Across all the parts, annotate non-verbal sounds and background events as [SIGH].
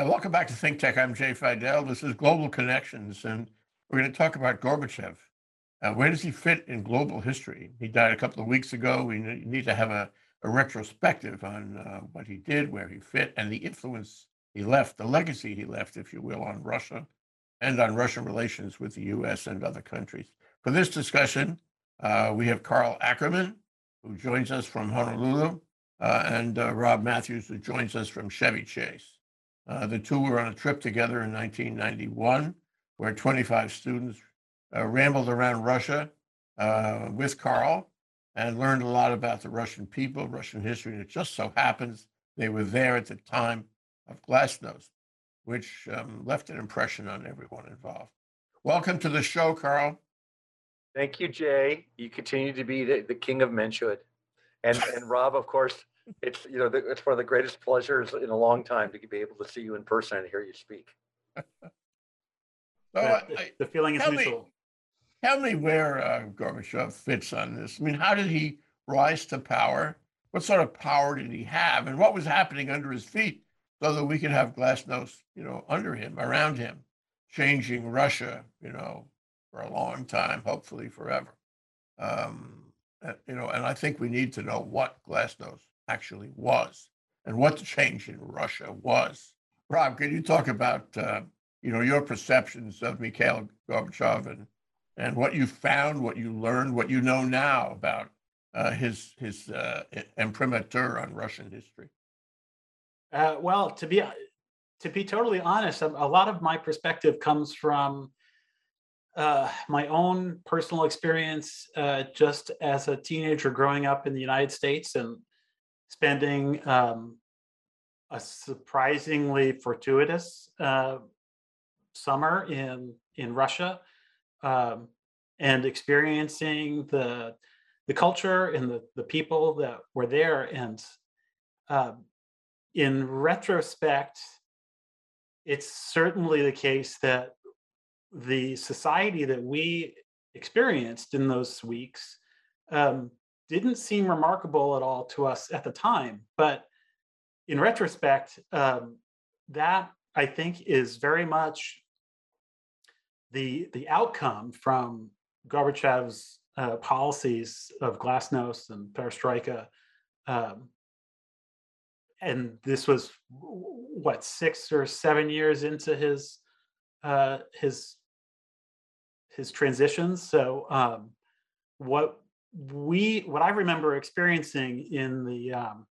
Yeah, welcome back to Think Tech. I'm Jay Fidel. This is Global Connections, and we're going to talk about Gorbachev. Uh, where does he fit in global history? He died a couple of weeks ago. We need to have a, a retrospective on uh, what he did, where he fit, and the influence he left, the legacy he left, if you will, on Russia and on Russian relations with the US and other countries. For this discussion, uh, we have Carl Ackerman, who joins us from Honolulu, uh, and uh, Rob Matthews, who joins us from Chevy Chase. Uh, the two were on a trip together in 1991, where 25 students uh, rambled around Russia uh, with Carl and learned a lot about the Russian people, Russian history. And it just so happens they were there at the time of Glasnost, which um, left an impression on everyone involved. Welcome to the show, Carl. Thank you, Jay. You continue to be the, the king of Menshud. And, and Rob, of course, it's you know the, it's one of the greatest pleasures in a long time to be able to see you in person and hear you speak. so I, the feeling is tell mutual. Me, tell me where uh, Gorbachev fits on this. I mean, how did he rise to power? What sort of power did he have, and what was happening under his feet, so that we could have Glasnost, you know, under him, around him, changing Russia, you know, for a long time, hopefully forever. Um, you know, and I think we need to know what Glasnost actually was and what the change in Russia was. Rob, can you talk about uh, you know your perceptions of Mikhail Gorbachev and and what you found, what you learned, what you know now about uh, his his uh, imprimatur on Russian history? Uh, well, to be to be totally honest, a lot of my perspective comes from uh, my own personal experience uh, just as a teenager growing up in the United States and spending um, a surprisingly fortuitous uh, summer in in Russia um, and experiencing the the culture and the the people that were there and um, in retrospect it's certainly the case that the society that we experienced in those weeks um, didn't seem remarkable at all to us at the time. But in retrospect, um, that I think is very much the the outcome from Gorbachev's uh, policies of glasnost and perestroika. Um, and this was what six or seven years into his uh, his his transitions. So um, what we what I remember experiencing in the um,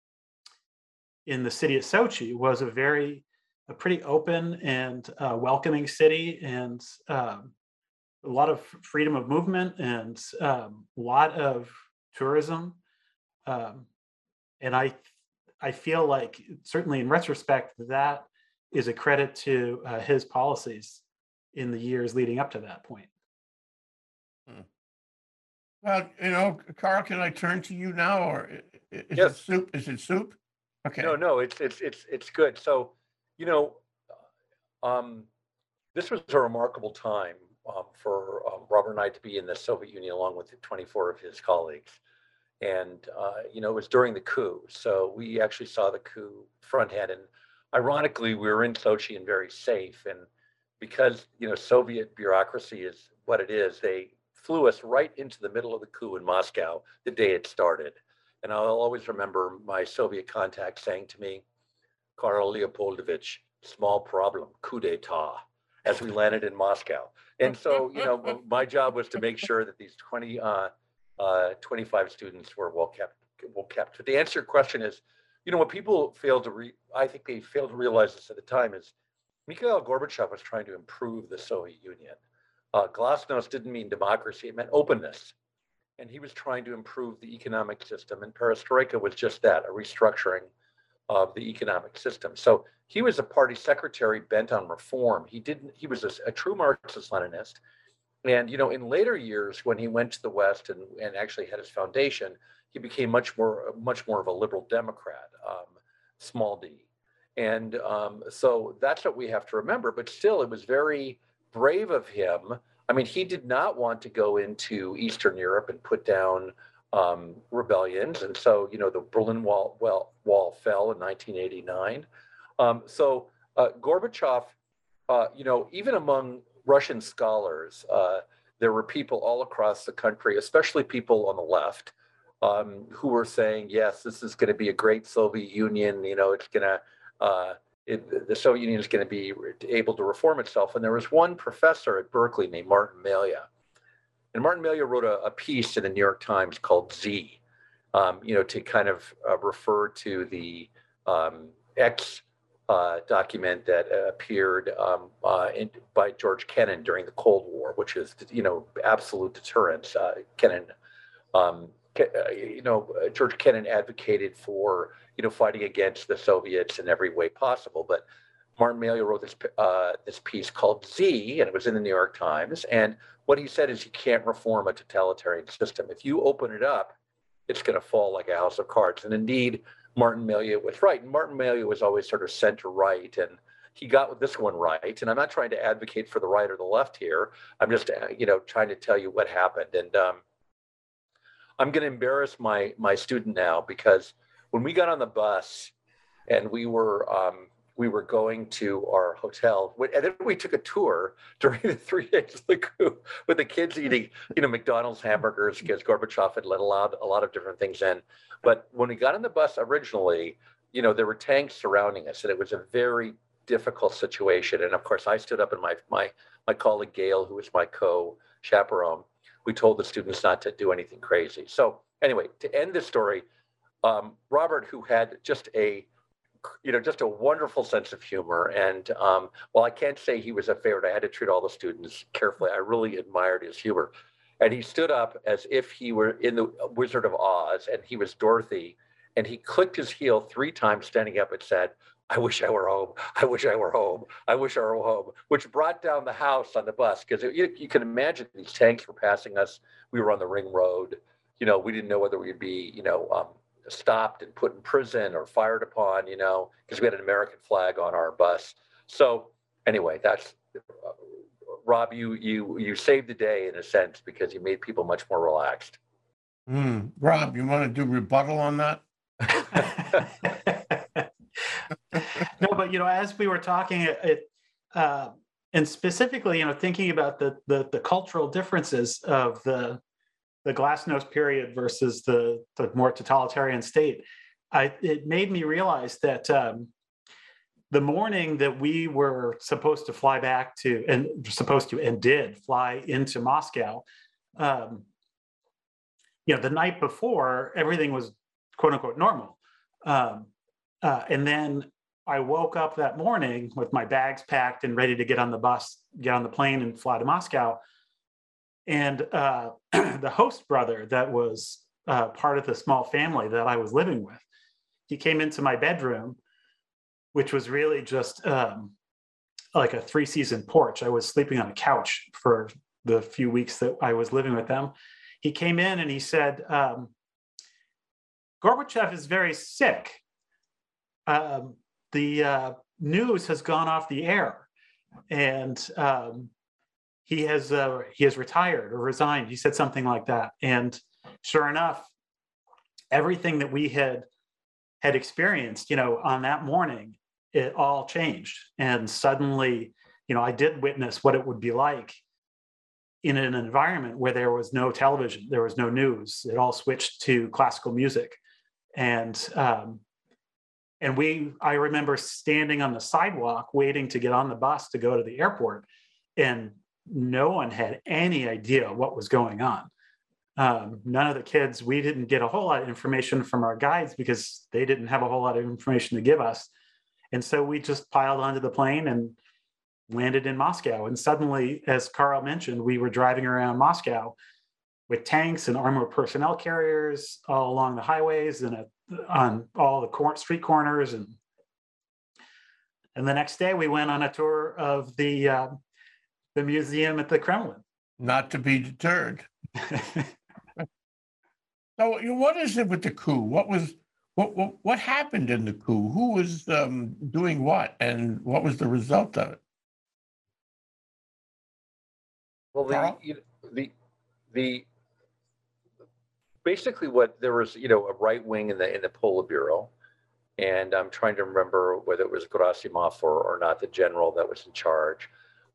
in the city of Sochi was a very a pretty open and uh, welcoming city and um, a lot of freedom of movement and um, a lot of tourism um, and I I feel like certainly in retrospect that is a credit to uh, his policies in the years leading up to that point. Well, you know, Carl, can I turn to you now, or is yes. it soup? Is it soup? Okay. No, no, it's it's it's it's good. So, you know, um, this was a remarkable time um, for um, Robert and I to be in the Soviet Union along with 24 of his colleagues, and uh, you know, it was during the coup. So we actually saw the coup fronthand, and ironically, we were in Sochi and very safe, and because you know Soviet bureaucracy is what it is, they flew us right into the middle of the coup in Moscow the day it started. And I'll always remember my Soviet contact saying to me, Karl Leopoldovich, small problem, coup d'etat, as we landed in Moscow. And so, you know, my job was to make sure that these 20, uh, uh, 25 students were well kept. Well kept. But the answer to your question is, you know, what people fail to re, I think they failed to realize this at the time is Mikhail Gorbachev was trying to improve the Soviet Union. Uh, Glasnost didn't mean democracy, it meant openness. And he was trying to improve the economic system. And perestroika was just that, a restructuring of the economic system. So he was a party secretary bent on reform. He didn't, he was a, a true Marxist Leninist. And, you know, in later years, when he went to the West and, and actually had his foundation, he became much more, much more of a liberal Democrat, um, small d. And um, so that's what we have to remember. But still, it was very brave of him. I mean, he did not want to go into Eastern Europe and put down um, rebellions. And so, you know, the Berlin Wall, well, wall fell in 1989. Um, so uh, Gorbachev, uh, you know, even among Russian scholars, uh, there were people all across the country, especially people on the left, um, who were saying, yes, this is going to be a great Soviet Union. You know, it's going to, uh, it, the Soviet Union is going to be able to reform itself. And there was one professor at Berkeley named Martin Malia. And Martin Malia wrote a, a piece in the New York Times called Z, um, you know, to kind of uh, refer to the um, X uh, document that uh, appeared um, uh, in, by George Kennan during the Cold War, which is, you know, absolute deterrence. Uh, Kennan, um, you know, uh, George Kennan advocated for, you know, fighting against the Soviets in every way possible. But Martin Malia wrote this uh, this piece called Z, and it was in the New York Times. And what he said is, you can't reform a totalitarian system. If you open it up, it's going to fall like a house of cards. And indeed, Martin Malia was right. And Martin Malia was always sort of center right, and he got this one right. And I'm not trying to advocate for the right or the left here. I'm just, uh, you know, trying to tell you what happened. And um, I'm going to embarrass my my student now because when we got on the bus and we were um, we were going to our hotel, and then we took a tour [LAUGHS] during the three days of the coup with the kids eating, you know, McDonald's hamburgers because Gorbachev had let a lot a lot of different things in. But when we got on the bus originally, you know, there were tanks surrounding us, and it was a very difficult situation. And of course, I stood up, and my my my colleague Gail, who was my co-chaperone, we told the students not to do anything crazy. So anyway, to end this story, um, Robert, who had just a you know just a wonderful sense of humor, and um, while I can't say he was a favorite, I had to treat all the students carefully. I really admired his humor. And he stood up as if he were in the Wizard of Oz and he was Dorothy. And he clicked his heel three times, standing up and said, I wish I were home. I wish I were home. I wish I were home, which brought down the house on the bus because you, you can imagine these tanks were passing us. We were on the ring road. You know, we didn't know whether we'd be, you know, um, stopped and put in prison or fired upon, you know, because we had an American flag on our bus. So, anyway, that's uh, Rob, you you you saved the day in a sense because you made people much more relaxed. Hmm. Rob, you want to do rebuttal on that? [LAUGHS] [LAUGHS] [LAUGHS] no, but you know, as we were talking, it, uh, and specifically, you know, thinking about the, the the cultural differences of the the glasnost period versus the the more totalitarian state, I it made me realize that um, the morning that we were supposed to fly back to and supposed to and did fly into Moscow, um, you know, the night before everything was quote unquote normal. Um, uh, and then I woke up that morning with my bags packed and ready to get on the bus, get on the plane, and fly to Moscow. And uh, [CLEARS THROAT] the host brother that was uh, part of the small family that I was living with, he came into my bedroom, which was really just um, like a three season porch. I was sleeping on a couch for the few weeks that I was living with them. He came in and he said, um, Gorbachev is very sick. Um, the uh, news has gone off the air, and um, he has uh, he has retired or resigned. He said something like that, and sure enough, everything that we had had experienced, you know, on that morning, it all changed, and suddenly, you know, I did witness what it would be like in an environment where there was no television, there was no news. It all switched to classical music, and um, and we, I remember standing on the sidewalk waiting to get on the bus to go to the airport, and no one had any idea what was going on. Um, none of the kids, we didn't get a whole lot of information from our guides because they didn't have a whole lot of information to give us. And so we just piled onto the plane and landed in Moscow. And suddenly, as Carl mentioned, we were driving around Moscow with tanks and armored personnel carriers all along the highways and at, on all the cor- street corners. And and the next day, we went on a tour of the uh, the museum at the Kremlin. Not to be deterred. [LAUGHS] So you know, what is it with the coup? What was what what, what happened in the coup? Who was um, doing what, and what was the result of it? Well, the Carl? you the the basically what there was, you know, a right wing in the in the Politburo, and I'm trying to remember whether it was Gerasimov or, or not the general that was in charge.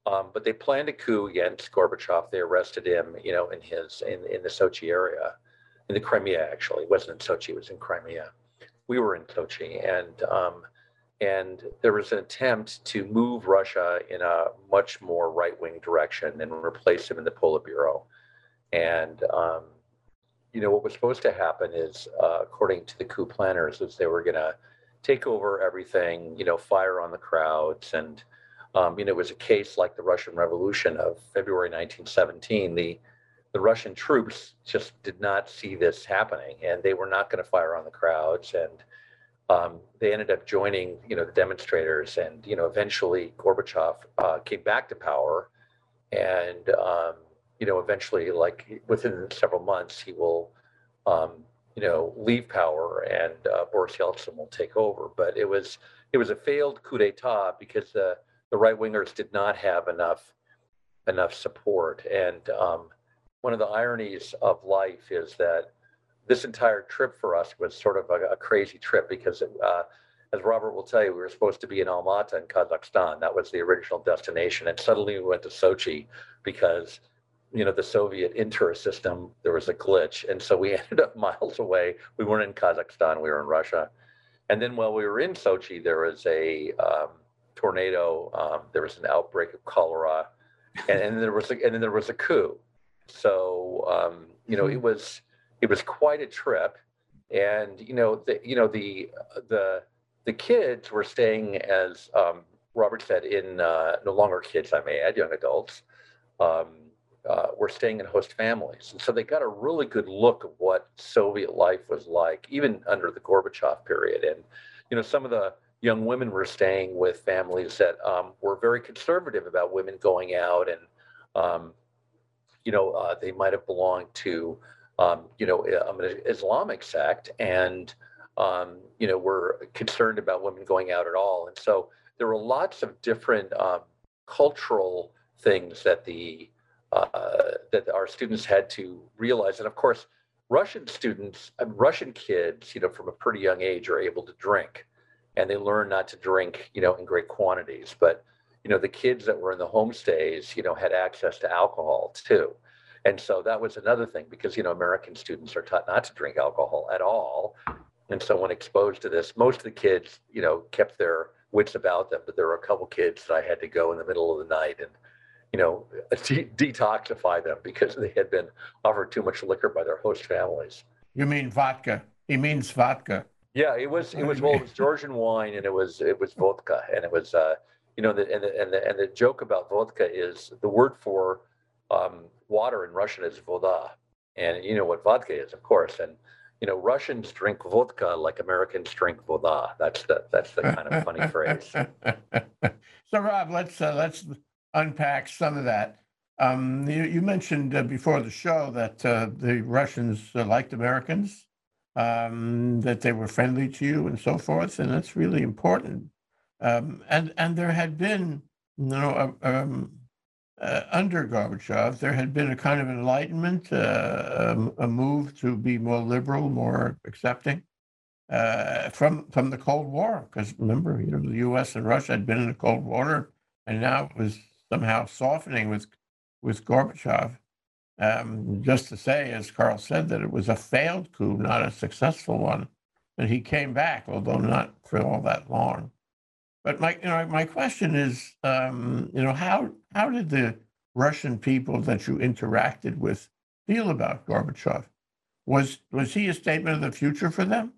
Um, but they planned a coup against Gorbachev. They arrested him, you know, in his in, in the Sochi area, in the Crimea actually. It wasn't in Sochi, it was in Crimea. We were in Sochi, and um, and there was an attempt to move Russia in a much more right-wing direction and replace him in the Politburo. And um, you know what was supposed to happen is, uh, according to the coup planners, is they were going to take over everything, you know, fire on the crowds, and um, you know, it was a case like the Russian Revolution of February 1917. The the Russian troops just did not see this happening, and they were not going to fire on the crowds, and um, they ended up joining, you know, the demonstrators, and you know, eventually Gorbachev uh, came back to power, and um, you know, eventually, like within several months, he will, um, you know, leave power, and uh, Boris Yeltsin will take over. But it was it was a failed coup d'état because the the right wingers did not have enough enough support, and um, one of the ironies of life is that this entire trip for us was sort of a, a crazy trip because, uh, as Robert will tell you, we were supposed to be in Almaty in Kazakhstan. That was the original destination, and suddenly we went to Sochi because you know the Soviet inter system there was a glitch, and so we [LAUGHS] ended up miles away. We weren't in Kazakhstan; we were in Russia. And then while we were in Sochi, there was a um, tornado. Um, there was an outbreak of cholera, and, and there was a, and then there was a coup. So um, you know it was it was quite a trip, and you know the you know the the the kids were staying as um, Robert said in uh, no longer kids I may add young adults. Um, uh, were staying in host families, and so they got a really good look of what Soviet life was like, even under the Gorbachev period. And you know, some of the young women were staying with families that um, were very conservative about women going out, and um, you know, uh, they might have belonged to um, you know, um, an Islamic sect, and um, you know, were concerned about women going out at all. And so there were lots of different um, cultural things that the uh, that our students had to realize. And of course, Russian students, uh, Russian kids, you know, from a pretty young age, are able to drink, and they learn not to drink, you know, in great quantities. But you know, the kids that were in the homestays, you know, had access to alcohol too. And so that was another thing because, you know, American students are taught not to drink alcohol at all. And so when exposed to this, most of the kids, you know, kept their wits about them. But there were a couple kids that I had to go in the middle of the night and, you know, [LAUGHS] de- detoxify them because they had been offered too much liquor by their host families. You mean vodka? He means vodka. Yeah, it was it was well, it was Georgian wine and it was it was vodka and it was uh you know the and the and the, and the joke about vodka is the word for um, water in Russian is voda. And you know what vodka is, of course. And you know, Russians drink vodka like Americans drink voda. That's the that's the kind of funny phrase. [LAUGHS] so, Rob, let's uh, let's unpack some of that. Um, you, you mentioned uh, before the show that uh, the Russians uh, liked Americans, um, that they were friendly to you, and so forth, and that's really important. Um, and and there had been, you know, um, uh, under Gorbachev, there had been a kind of enlightenment, uh, um, a move to be more liberal, more accepting uh, from from the Cold War. Because remember, you know, the U.S. and Russia had been in the Cold War, and now it was somehow softening with with Gorbachev. Um, just to say, as Carl said, that it was a failed coup, not a successful one, and he came back, although not for all that long. But my, you know, my question is, um, you know, how how did the Russian people that you interacted with feel about Gorbachev? Was was he a statement of the future for them,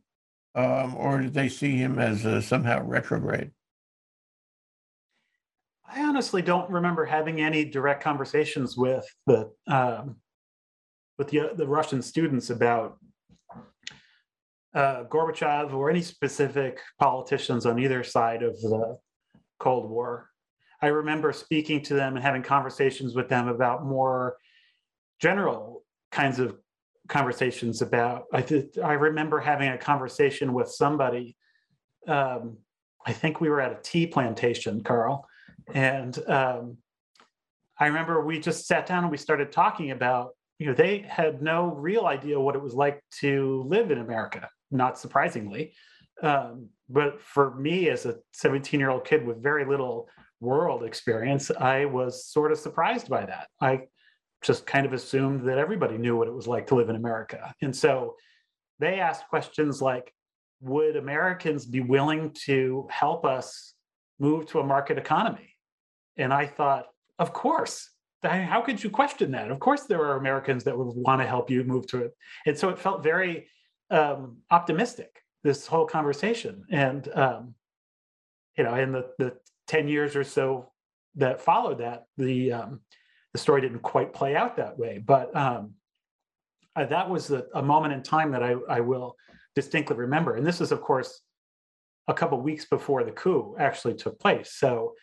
um, or did they see him as uh, somehow retrograde? I honestly don't remember having any direct conversations with the um, with the the Russian students about uh, Gorbachev or any specific politicians on either side of the Cold War. I remember speaking to them and having conversations with them about more general kinds of conversations about. I th- I remember having a conversation with somebody. Um, I think we were at a tea plantation, Carl, and um, I remember we just sat down and we started talking about. You know, they had no real idea what it was like to live in America not surprisingly. Um, but for me as a 17 year old kid with very little world experience, I was sort of surprised by that. I just kind of assumed that everybody knew what it was like to live in America. And so they asked questions like Would Americans be willing to help us move to a market economy? And I thought, Of course. How could you question that? Of course, there are Americans that would want to help you move to it. And so it felt very um, optimistic, this whole conversation. And, um, you know, in the, the 10 years or so that followed that, the, um, the story didn't quite play out that way. But um, uh, that was a, a, moment in time that I, I will distinctly remember. And this is, of course, a couple weeks before the coup actually took place. So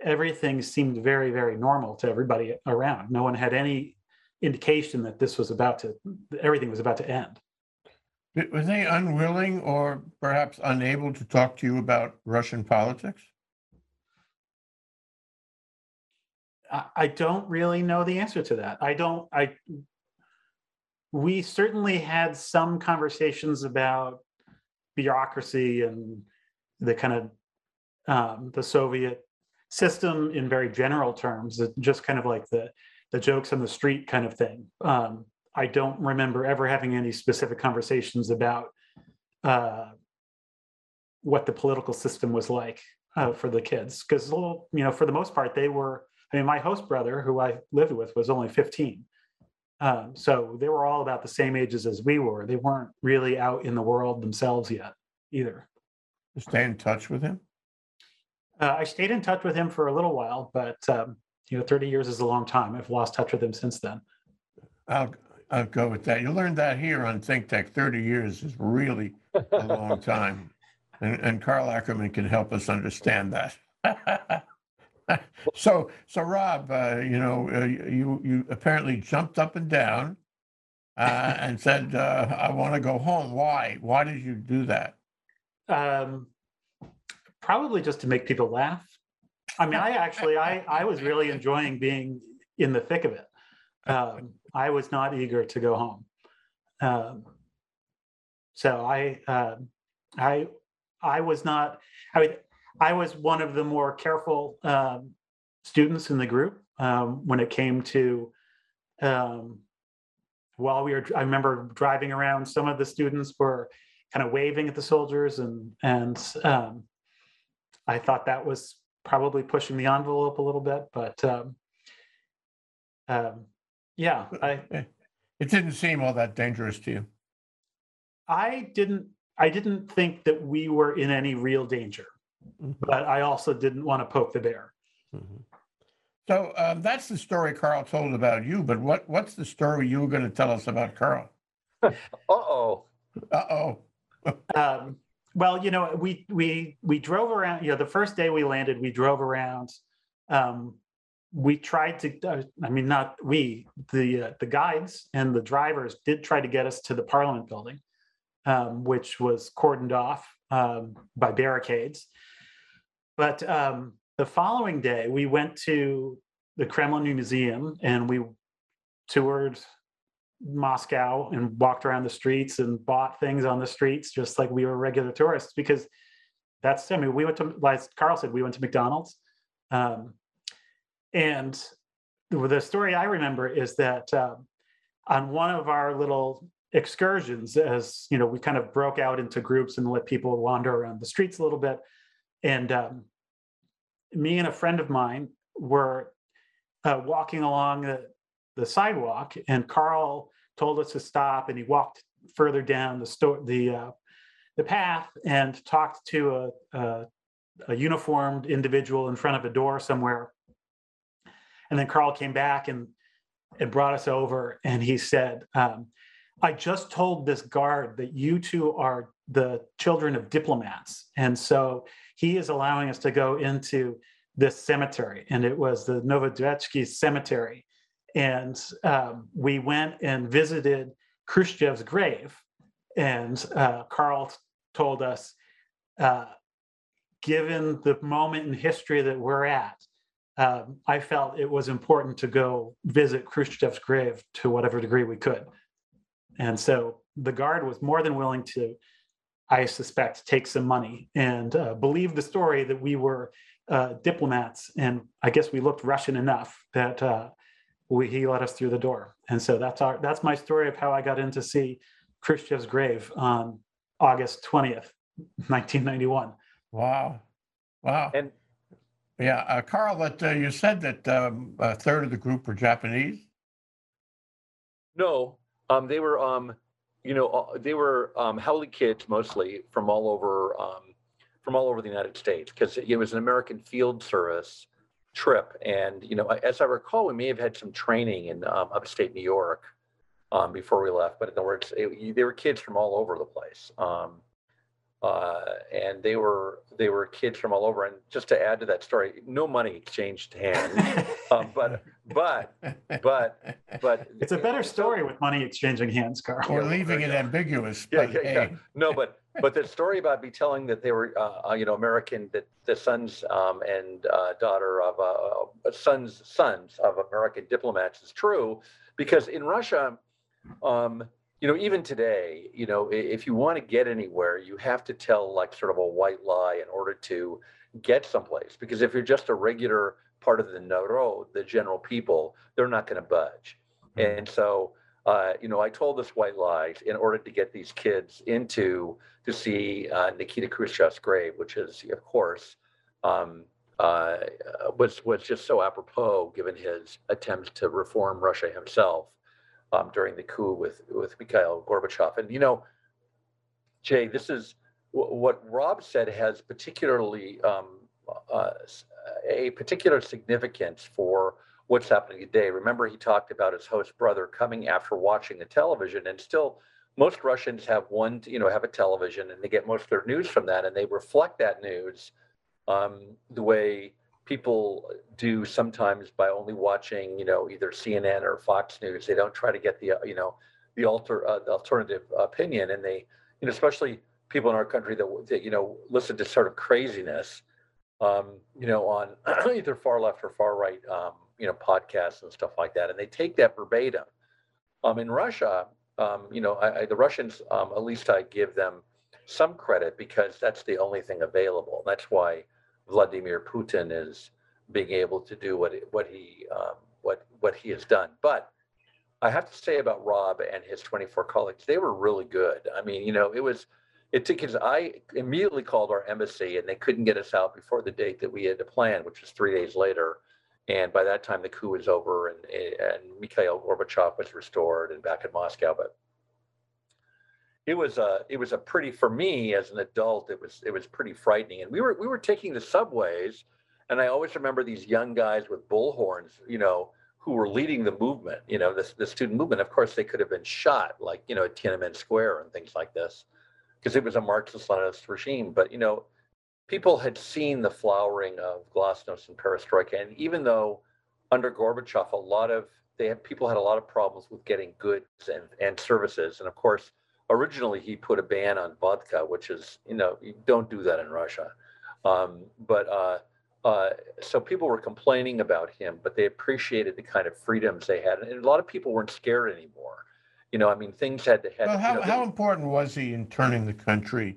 everything seemed very, very normal to everybody around. No one had any indication that this was about to, everything was about to end. Were they unwilling or perhaps unable to talk to you about Russian politics? I don't really know the answer to that. I don't, I, we certainly had some conversations about bureaucracy and the kind of um, the Soviet system in very general terms, just kind of like the the jokes on the street kind of thing. Um, I don't remember ever having any specific conversations about uh, what the political system was like uh, for the kids, because you know, for the most part, they were. I mean, my host brother, who I lived with, was only 15. Um, so they were all about the same ages as we were. They weren't really out in the world themselves yet either. Stay in touch with him? Uh, I stayed in touch with him for a little while, but um, you know, 30 years is a long time. I've lost touch with him since then. I'll I'll go with that. You learned that here on Think Tech. 30 years is really a long [LAUGHS] time. And, and Carl Ackerman can help us understand that. [LAUGHS] so, so Rob, uh, you know, uh, you you apparently jumped up and down uh, and said, uh, "I want to go home." Why? Why did you do that? Um, probably just to make people laugh. I mean, I actually, I I was really enjoying being in the thick of it. Um, I was not eager to go home. Um, so I, uh, I, I was not. I mean, I was one of the more careful um, students in the group um, when it came to. Um, while we were, I remember driving around. Some of the students were kind of waving at the soldiers, and and I thought that was probably pushing the envelope a little bit, but um, um, yeah, I it didn't seem all that dangerous to you. I didn't I didn't think that we were in any real danger, mm-hmm. but I also didn't want to poke the bear. Mm-hmm. So um, that's the story Carl told about you. But what what's the story you were going to tell us about Carl? [LAUGHS] uh oh. Uh oh. [LAUGHS] um, well, you know, we we we drove around. You know, the first day we landed, we drove around. Um, we tried to. Uh, I mean, not we. The uh, the guides and the drivers did try to get us to the Parliament building, um, which was cordoned off um, by barricades. But um, the following day, we went to the Kremlin Museum and we toured Moscow and walked around the streets and bought things on the streets just like we were regular tourists because that's I mean we went to like Carl said we went to McDonald's. Um, and the story I remember is that um, on one of our little excursions as you know we kind of broke out into groups and let people wander around the streets a little bit. And um, me and a friend of mine were uh, walking along the, the sidewalk and Carl told us to stop and he walked further down the store the uh, the path and talked to a, a, a uniformed individual in front of a door somewhere. And then Carl came back and and brought us over and he said um, I just told this guard that you two are the children of diplomats and so he is allowing us to go into this cemetery. And it was the Novodevitsky cemetery and um, we went and visited Khrushchev's grave. And uh, Carl told us, uh, given the moment in history that we're at, um, I felt it was important to go visit Khrushchev's grave to whatever degree we could. And so the guard was more than willing to. I suspect, take some money and uh, believe the story that we were uh, diplomats. And I guess we looked Russian enough that uh, we, he let us through the door. And so that's our that's my story of how I got in to see Khrushchev's grave on August 20th, 1991. Wow. Wow. And Yeah, uh, Carl, that uh, you said that um, a third of the group were Japanese. No, um, they were, um, you know, uh, they were um, haole kids mostly from all over, um, from all over the United States because it was an American Field Service trip, and you know, as I recall, we may have had some training in um, upstate New York um, before we left. But in other words, it, they were kids from all over the place. Um, uh, and they were they were kids from all over. And just to add to that story, no money exchanged hands. um, but but but but It's a better story with money exchanging hands, Carl. We're leaving it ambiguous. Yeah, but yeah, yeah. hey, no, but but the story about me telling that they were, uh, uh, you know, American, that the sons um, and uh, daughter of uh, uh, sons sons of American diplomats is true, because in Russia, um, you know, even today, you know, if you want to get anywhere, you have to tell like sort of a white lie in order to get someplace. Because if you're just a regular part of the narod, the general people, they're not going to budge. Mhm. And so, uh, you know, I told this white lie in order to get these kids into to see uh, Nikita Khrushchev's grave, which is, of course, um, uh, was was just so apropos given his attempts to reform Russia himself um, during the coup with with Mikhail Gorbachev. And you know, Jay, this is wh- what Rob said has particularly um, uh, a particular significance for what's happening today. Remember, he talked about his host brother coming after watching the television, and still, most Russians have one, you know, have a television, and they get most of their news from that, and they reflect that news um, the way people do sometimes by only watching, you know, either CNN or Fox News. They don't try to get the, uh, you know, the alter uh, alternative opinion, and they, you know, especially people in our country that, that you know listen to sort of craziness, um, you know, on [CLEARS THROAT] either far left or far right, um, you know, podcasts and stuff like that, and they take that verbatim. Um, in Russia, um, you know, I, I, the Russians, um, at least I give them some credit because that's the only thing available. That's why Vladimir Putin is being able to do what what he um, what what he has done. But I have to say about Rob and his 24 colleagues, they were really good. I mean, you know, it was it took his I immediately called our embassy and they couldn't get us out before the date that we had to plan, which was three days later. And by that time, the coup was over and and Mikhail Gorbachev was restored and back in Moscow. But it was a it was a pretty for me as an adult it was it was pretty frightening and we were we were taking the subways and i always remember these young guys with bullhorns you know who were leading the movement you know this the student movement of course they could have been shot like you know at tiananmen square and things like this because it was a marxist leninist regime but you know people had seen the flowering of glasnost and perestroika and even though under gorbachev a lot of they had people had a lot of problems with getting goods and, and services and of course originally he put a ban on vodka, which is you know you don't do that in Russia. Um, but uh, uh, so people were complaining about him, but they appreciated the kind of freedoms they had, and a lot of people weren't scared anymore. You know, I mean, things had to had. well, you how, know, how they- important was he in turning the country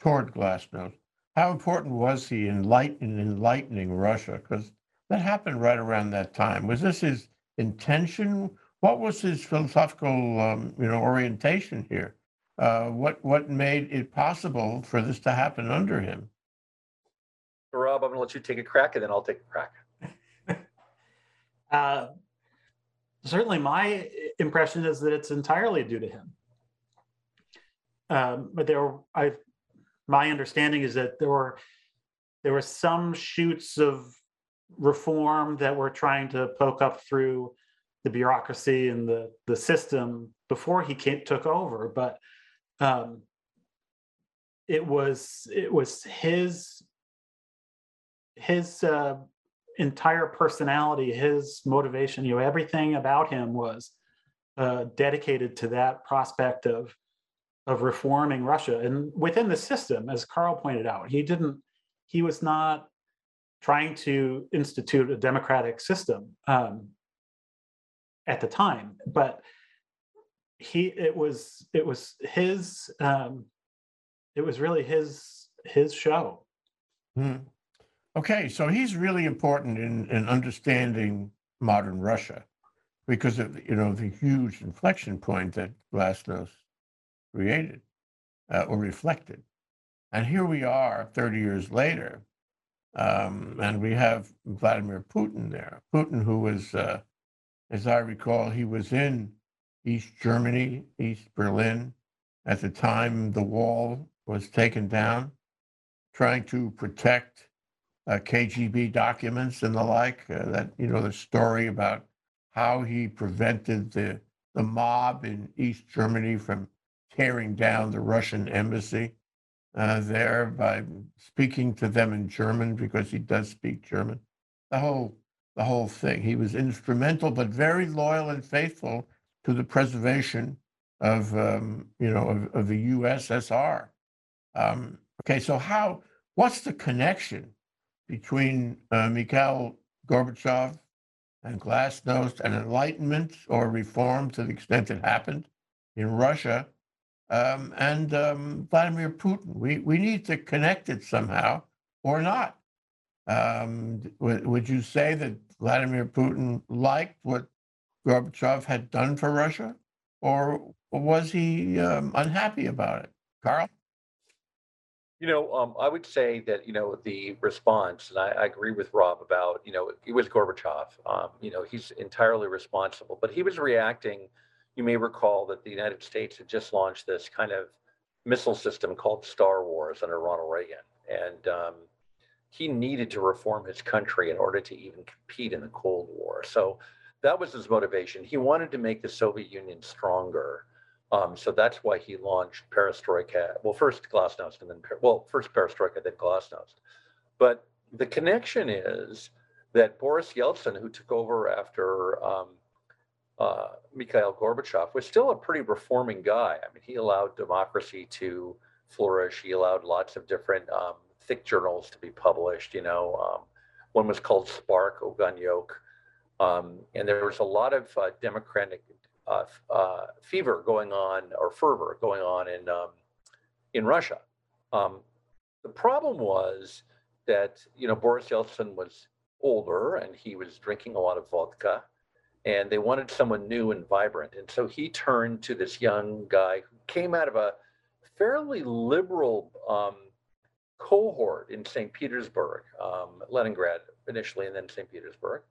toward Glasnost? How important was he in light, in enlightening Russia? Because that happened right around that time. Was this his intention? What was his philosophical, um, you know, orientation here? Uh, what what made it possible for this to happen under him? Rob, I'm going to let you take a crack, and then I'll take a crack. [LAUGHS] Uh, certainly, my impression is that it's entirely due to him. Um, but there, were, I, my understanding is that there were there were some shoots of reform that were trying to poke up through the bureaucracy and the the system before he came, took over, but um, it was it was his his uh, entire personality, his motivation, you know, everything about him was uh, dedicated to that prospect of of reforming Russia and within the system, as Carl pointed out, he didn't. He was not trying to institute a democratic system um, at the time, but he it was it was his um, it was really his his show. Hmm. Okay, so he's really important in, in understanding modern Russia because of you know the huge inflection point that Glasnost created uh, or reflected, and here we are, thirty years later, um, and we have Vladimir Putin there. Putin, who was, uh, as I recall, he was in East Germany, East Berlin, at the time the wall was taken down, trying to protect uh, KGB documents and the like. Uh, that you know the story about how he prevented the the mob in East Germany from tearing down the Russian embassy uh, there by speaking to them in German because he does speak German. The whole the whole thing. He was instrumental, but very loyal and faithful to the preservation of um, you know of, of the USSR. Um, okay, so how? What's the connection between uh, Mikhail Gorbachev and Glasnost and Enlightenment or reform to the extent it happened in Russia um, and um, Vladimir Putin? We we need to connect it somehow or not. Um, would, would you say that Vladimir Putin liked what Gorbachev had done for Russia, or was he um, unhappy about it? Carl? You know, um, I would say that, you know, the response, and I, I agree with Rob about, you know, it was Gorbachev. Um, you know, he's entirely responsible, but he was reacting. You may recall that the United States had just launched this kind of missile system called Star Wars under Ronald Reagan. And um, he needed to reform his country in order to even compete in the Cold War. So that was his motivation. He wanted to make the Soviet Union stronger. Um, so that's why he launched Perestroika. Well, first Glasnost and then, well, first Perestroika, then Glasnost. But the connection is that Boris Yeltsin, who took over after um, uh, Mikhail Gorbachev, was still a pretty reforming guy. I mean, he allowed democracy to flourish. He allowed lots of different um, thick journals to be published. You know, um, one was called Spark Ogonyok, um, and there was a lot of uh, democratic uh, uh, fever going on or fervor going on in um, in Russia. Um, the problem was that you know Boris Yeltsin was older and he was drinking a lot of vodka, and they wanted someone new and vibrant, and so he turned to this young guy who came out of a fairly liberal um, cohort in St. Petersburg, um, Leningrad initially, and then St. Petersburg.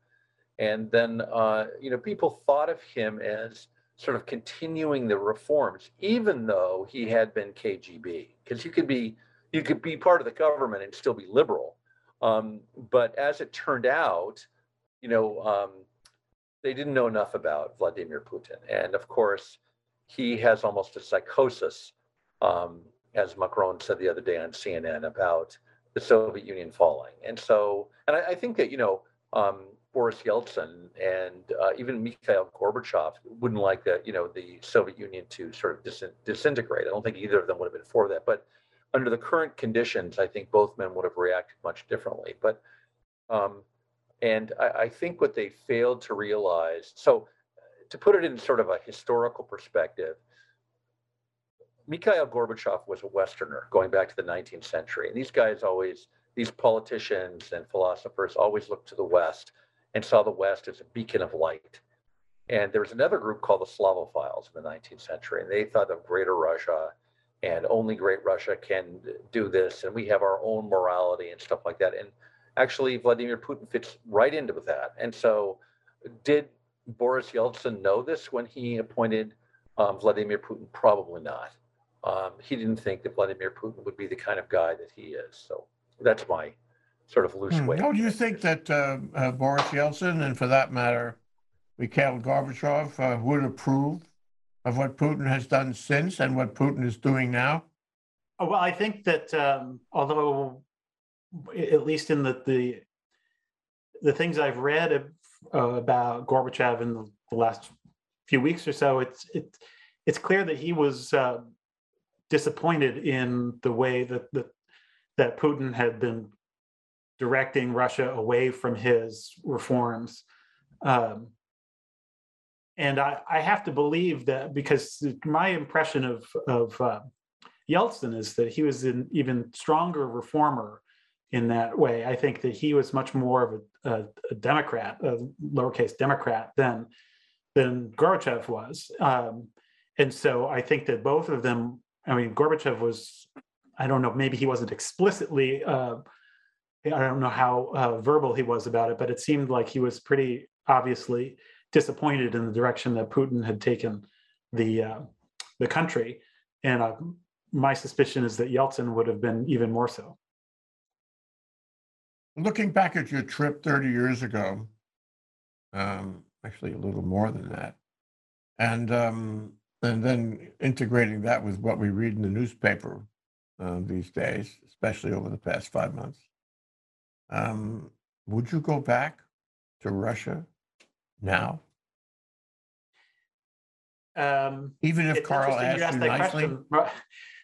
And then, uh, you know, people thought of him as sort of continuing the reforms, even though he had been KGB, because you could be you could be part of the government and still be liberal. Um, but as it turned out, you know, um, they didn't know enough about Vladimir Putin, and of course, he has almost a psychosis, um, as Macron said the other day on CNN about the Soviet Union falling. And so, and I, I think that you know. Um, Boris Yeltsin and uh, even Mikhail Gorbachev wouldn't like the, you know, the Soviet Union to sort of dis- disintegrate. I don't think either of them would have been for that. But under the current conditions, I think both men would have reacted much differently. But, um, and I, I think what they failed to realize. So, to put it in sort of a historical perspective, Mikhail Gorbachev was a Westerner going back to the 19th century, and these guys always, these politicians and philosophers always looked to the West and saw the West as a beacon of light. And there was another group called the Slavophiles in the 19th century, and they thought of Greater Russia and only Great Russia can do this, and we have our own morality and stuff like that. And actually, Vladimir Putin fits right into that. And so, did Boris Yeltsin know this when he appointed um, Vladimir Putin? Probably not. Um, he didn't think that Vladimir Putin would be the kind of guy that he is. So that's my sort of loose Hmm. way. How do you think that uh, uh, Boris Yeltsin, and for that matter, Mikhail Gorbachev, uh, would approve of what Putin has done since and what Putin is doing now? Oh, Well, I think that um, although, at least in the the the things I've read uh, about Gorbachev in the, the last few weeks or so, it's it, it's clear that he was uh, disappointed in the way that that that Putin had been directing Russia away from his reforms. Um, and I, I have to believe that because my impression of of uh, Yeltsin is that he was an even stronger reformer in that way. I think that he was much more of a, a, a Democrat, a lowercase Democrat than than Gorbachev was. Um, and so I think that both of them. I mean, Gorbachev was. I don't know. Maybe he wasn't explicitly. Uh, I don't know how uh, verbal he was about it, but it seemed like he was pretty obviously disappointed in the direction that Putin had taken the uh, the country. And uh, my suspicion is that Yeltsin would have been even more so. Looking back at your trip 30 years ago, um, actually a little more than that, and um, and then integrating that with what we read in the newspaper uh, these days, especially over the past five months, um, would you go back to Russia now, Um, even if Carl asked you nicely? question. My-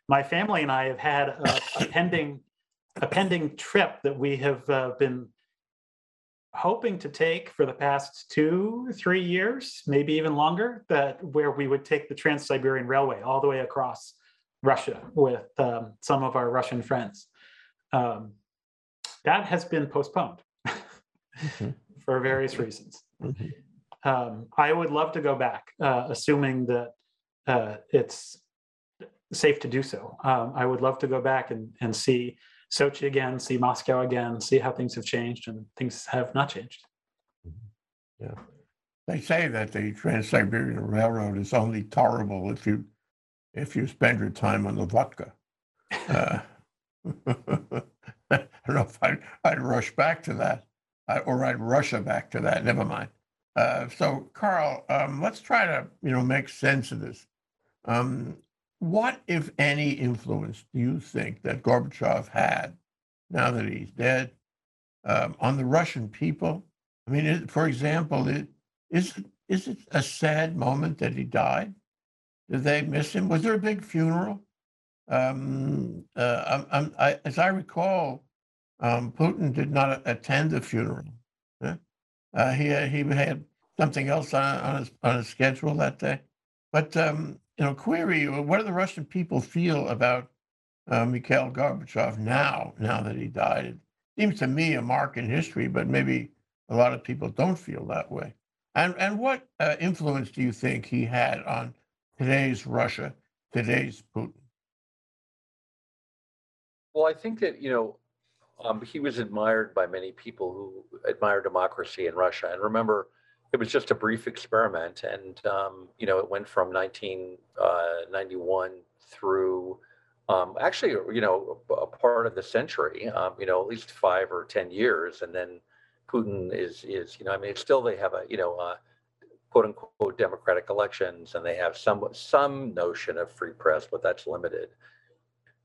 My family and I have had a, a pending a pending trip that we have uh, been hoping to take for the past two, three years, maybe even longer. That where we would take the Trans Siberian Railway all the way across Russia with um, some of our Russian friends. Um, that has been postponed Mhm, [LAUGHS] for various reasons mhm. um, I would love to go back, uh, assuming that uh, it's safe to do so. Um, I would love to go back and, and see Sochi again, see Moscow again, see how things have changed, and things have not changed. Yeah. They say that the Trans-Siberian Railroad is only tolerable if you if you spend your time on the vodka. [LAUGHS] Uh, [LAUGHS] I don't know if I'd, I'd rush back to that, I- or I'd Russia back to that. Never mind. Uh, so, Carl, um, let's try to you know make sense of this. Um, what, if any, influence do you think that Gorbachev had, now that he's dead, um, on the Russian people? I mean, for example, it, is is it a sad moment that he died? Did they miss him? Was there a big funeral? Um, uh, I'm, I'm, I, as I recall, um, Putin did not attend the funeral. huh? Uh, he he had something else on, on his on his schedule that day. But um, you know, query: What do the Russian people feel about uh, Mikhail Gorbachev now? Now that he died, it seems to me a mark in history, but maybe a lot of people don't feel that way. And and what uh, influence do you think he had on today's Russia, today's Putin? Well, I think that, you know, um, he was admired by many people who admire democracy in Russia. And remember, it was just a brief experiment. And, um, you know, it went from 1991 through um, actually, you know, a part of the century, um, you know, at least five or 10 years. And then Putin is, is you know, I mean, it's still they have a, you know, uh, quote unquote democratic elections and they have some some notion of free press, but that's limited.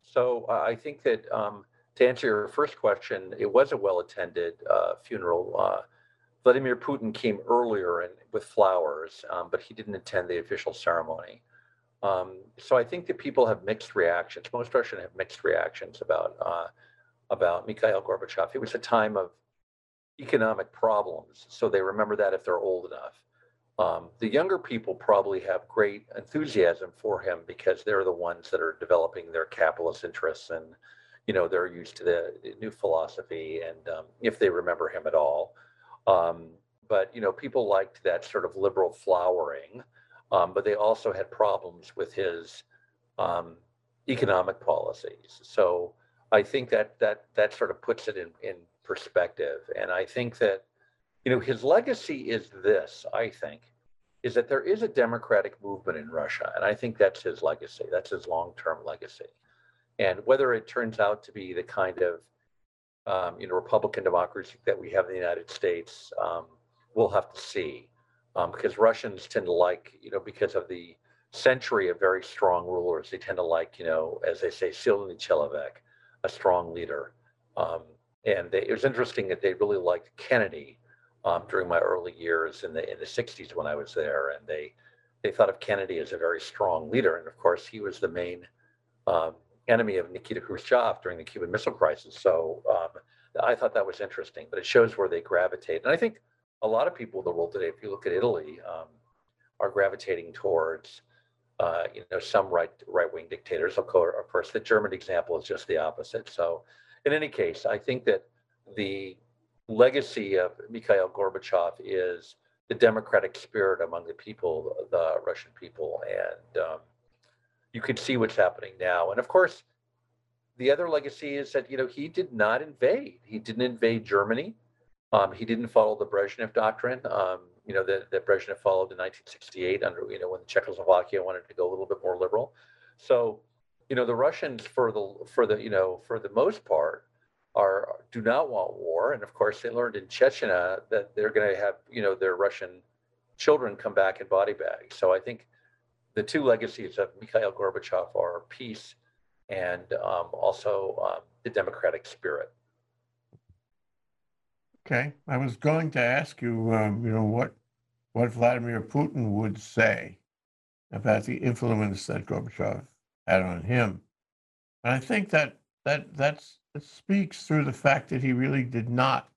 So uh, I think that um, to answer your first question, it was a well-attended uh, funeral. Vladimir Putin came earlier and with flowers, um, but he didn't attend the official ceremony. Um, so I think that people have mixed reactions. Most Russians have mixed reactions about uh, about Mikhail Gorbachev. It was a time of economic problems, so they remember that if they're old enough. Um, the younger people probably have great enthusiasm for him because they're the ones that are developing their capitalist interests and you know they're used to the new philosophy and um, if they remember him at all um, but you know people liked that sort of liberal flowering um, but they also had problems with his um, economic policies. So i think that that that sort of puts it in in perspective. And i think that you know his legacy is this i think is that there is a democratic movement in russia and i think that's his legacy. That's his long-term legacy. And whether it turns out to be the kind of um, you know republican democracy that we have in the united states um, we'll have to see um, because russians tend to like you know because of the century of very strong rulers they tend to like you know as they say silny Chelovek, a strong leader. Um, and they, it was interesting that they really liked kennedy um, during my early years in the in the 60s when i was there and they they thought of kennedy as a very strong leader and of course he was the main um, enemy of Nikita Khrushchev during the Cuban Missile Crisis. So um, I thought that was interesting, but it shows where they gravitate. And I think a lot of people in the world today, if you look at Italy, um, are gravitating towards uh, you know, some right right wing dictators. Of course, of course, the German example is just the opposite. So, in any case, I think that the legacy of Mikhail Gorbachev is the democratic spirit among the people, the Russian people, and um, you can see what's happening now. And of course, the other legacy is that you know he did not invade. He didn't invade Germany. Um, he didn't follow the Brezhnev doctrine. Um, you know that, that Brezhnev followed in 1968 under you know when Czechoslovakia wanted to go a little bit more liberal. So you know the Russians for the for the you know for the most part are do not want war, and of course they learned in Chechnya that they're going to have you know their Russian children come back in body bags. So I think the two legacies of Mikhail Gorbachev are peace and um, also um, the democratic spirit. Okay, I was going to ask you, um, you know, what what Vladimir Putin would say about the influence that Gorbachev had on him, and I think that that that's that speaks through the fact that he really did not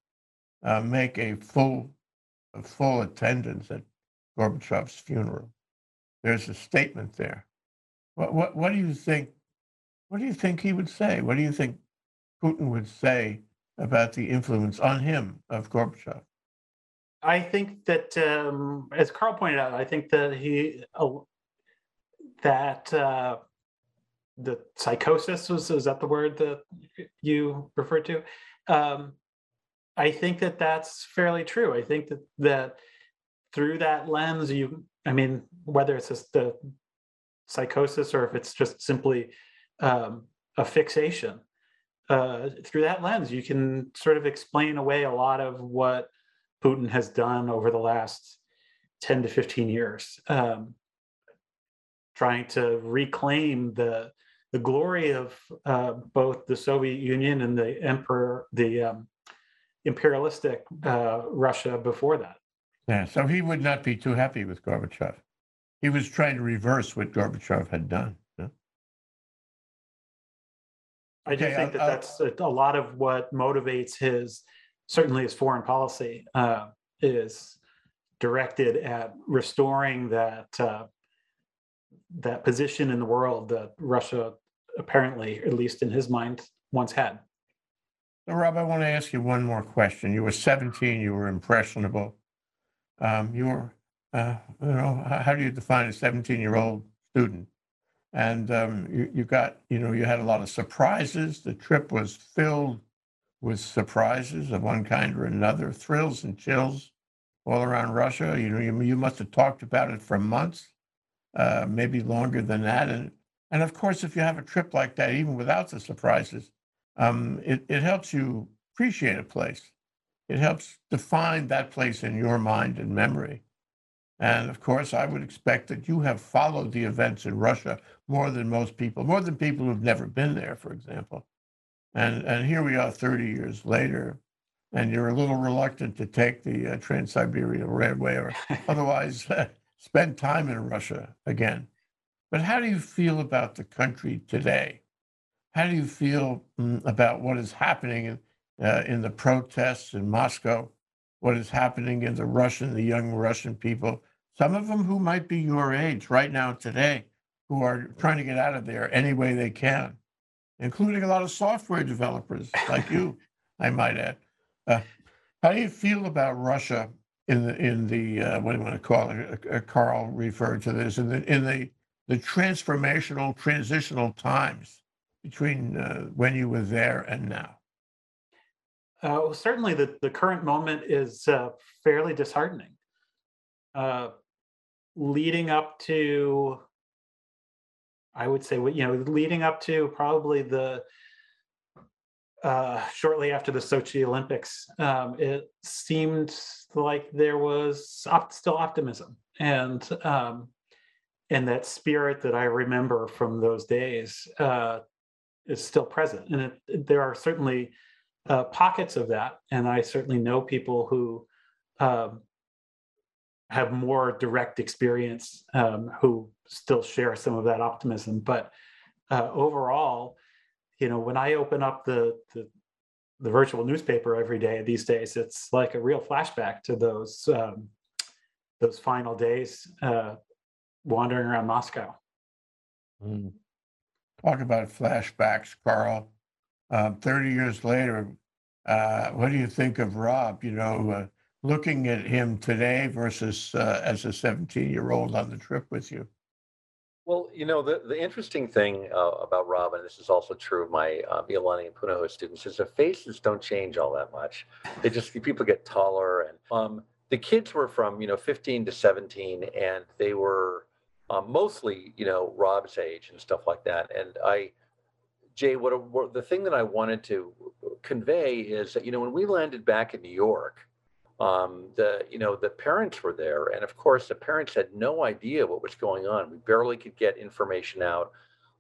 uh, make a full a full attendance at Gorbachev's funeral. There's a statement there. What what what do you think? What do you think he would say? What do you think Putin would say about the influence on him of Gorbachev? I think that, um, as Carl pointed out, I think that he uh, that uh, the psychosis was is that the word that you referred to? Um, I think that that's fairly true. I think that that through that lens, you, I mean, whether it's just the psychosis or if it's just simply um, a fixation, uh, through that lens, you can sort of explain away a lot of what Putin has done over the last 10 to 15 years, um, trying to reclaim the the glory of uh, both the Soviet Union and the emperor, the um, imperialistic uh, Russia before that. Yeah, so he would not be too happy with Gorbachev. He was trying to reverse what Gorbachev had done. yeah? I do Okay, think that I'll- I'll- that's a, a lot of what motivates his, certainly his foreign policy, uh, is directed at restoring that uh, that position in the world that Russia apparently, at least in his mind, once had. So, Rob, I want to ask you one more question. You were 17, you were impressionable. Um, you were, uh, you know, how, do you define a 17 year old student? And um, you, you got, you know, you had a lot of surprises. The trip was filled with surprises of one kind or another, thrills and chills all around Russia. You know, you, you must have talked about it for months, uh, maybe longer than that. And, and of course, if you have a trip like that, even without the surprises, um, it, it helps you appreciate a place. It helps define that place in your mind and memory. And of course, I would expect that you have followed the events in Russia more than most people, more than people who've never been there, for example. And, and here we are 30 years later, and you're a little reluctant to take the uh, Trans Siberian Railway or [LAUGHS] otherwise uh, spend time in Russia again. But how do you feel about the country today? How do you feel mm, about what is happening in, uh, in the protests in Moscow? What is happening in the Russian, the young Russian people, some of them who might be your age right now today, who are trying to get out of there any way they can, including a lot of software developers like you, [LAUGHS] I might add. Uh, how do you feel about Russia in the in the uh, what do you want to call it? Uh, uh, Carl referred to this in the in the the transformational transitional times between uh, when you were there and now. Uh, well, certainly, the, the current moment is uh, fairly disheartening. Uh, leading up to, I would say, you know, leading up to probably the uh, shortly after the Sochi Olympics, um, it seemed like there was op- still optimism and um, and that spirit that I remember from those days uh, is still present. And it, there are certainly uh, pockets of that, and I certainly know people who um, have more direct experience um, who still share some of that optimism. But uh, overall, you know, when I open up the, the the virtual newspaper every day these days, it's like a real flashback to those um, those final days uh, wandering around Moscow. Mm. Talk about flashbacks, Carl. Uh, 30 years later, uh, what do you think of Rob? You know, uh, looking at him today versus uh, as a 17 year old on the trip with you. Well, you know, the, the interesting thing uh, about Rob, and this is also true of my uh, Iolani and Punahou students, is their faces don't change all that much. They just, people get taller. And um, the kids were from, you know, 15 to 17, and they were um, mostly, you know, Rob's age and stuff like that. And I, Jay, what, what the thing that I wanted to convey is that, you know, when we landed back in New York, um, the you know the parents were there. And of course the parents had no idea what was going on. We barely could get information out.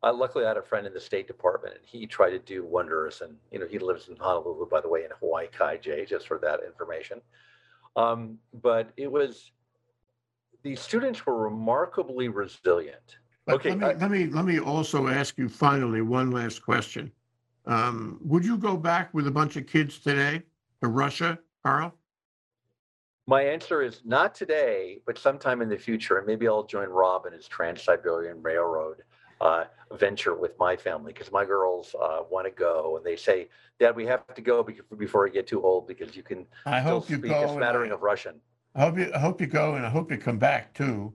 Uh, luckily i had a friend in the state department and he tried to do wonders. And you know he lives in honolulu by the way in hawaii kai Jay, just for that information. Um, but it was the students were remarkably resilient But Okay, let me, I- let me let me also ask you finally one last question. Um, would you go back with a bunch of kids today to Russia, Carl? My answer is not today, but sometime in the future, and maybe I'll join Rob in his Trans-Siberian Railroad uh, venture with my family because my girls uh, want to go, and they say, "Dad, we have to go before we get too old because you can I still hope you speak go. a smattering I- of Russian." I hope you I hope you go and I hope you come back too.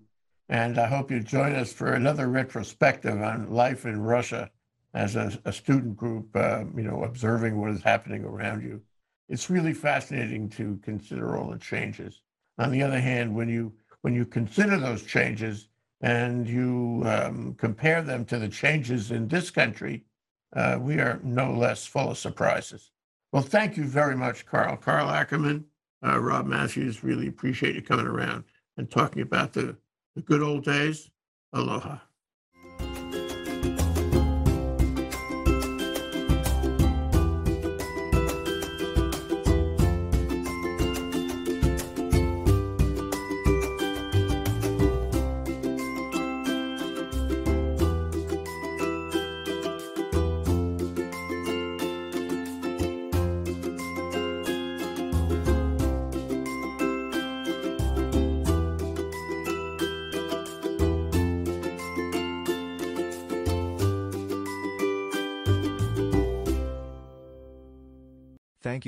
And I hope you join us for another retrospective on life in Russia as a, a student group, uh, you know, observing what is happening around you. It's really fascinating to consider all the changes. On the other hand, when you when you consider those changes and you um, compare them to the changes in this country, uh, we are no less full of surprises. Well, thank you very much, Carl. Carl Ackerman, uh, Rob Matthews, really appreciate you coming around and talking about the, the good old days. Aloha.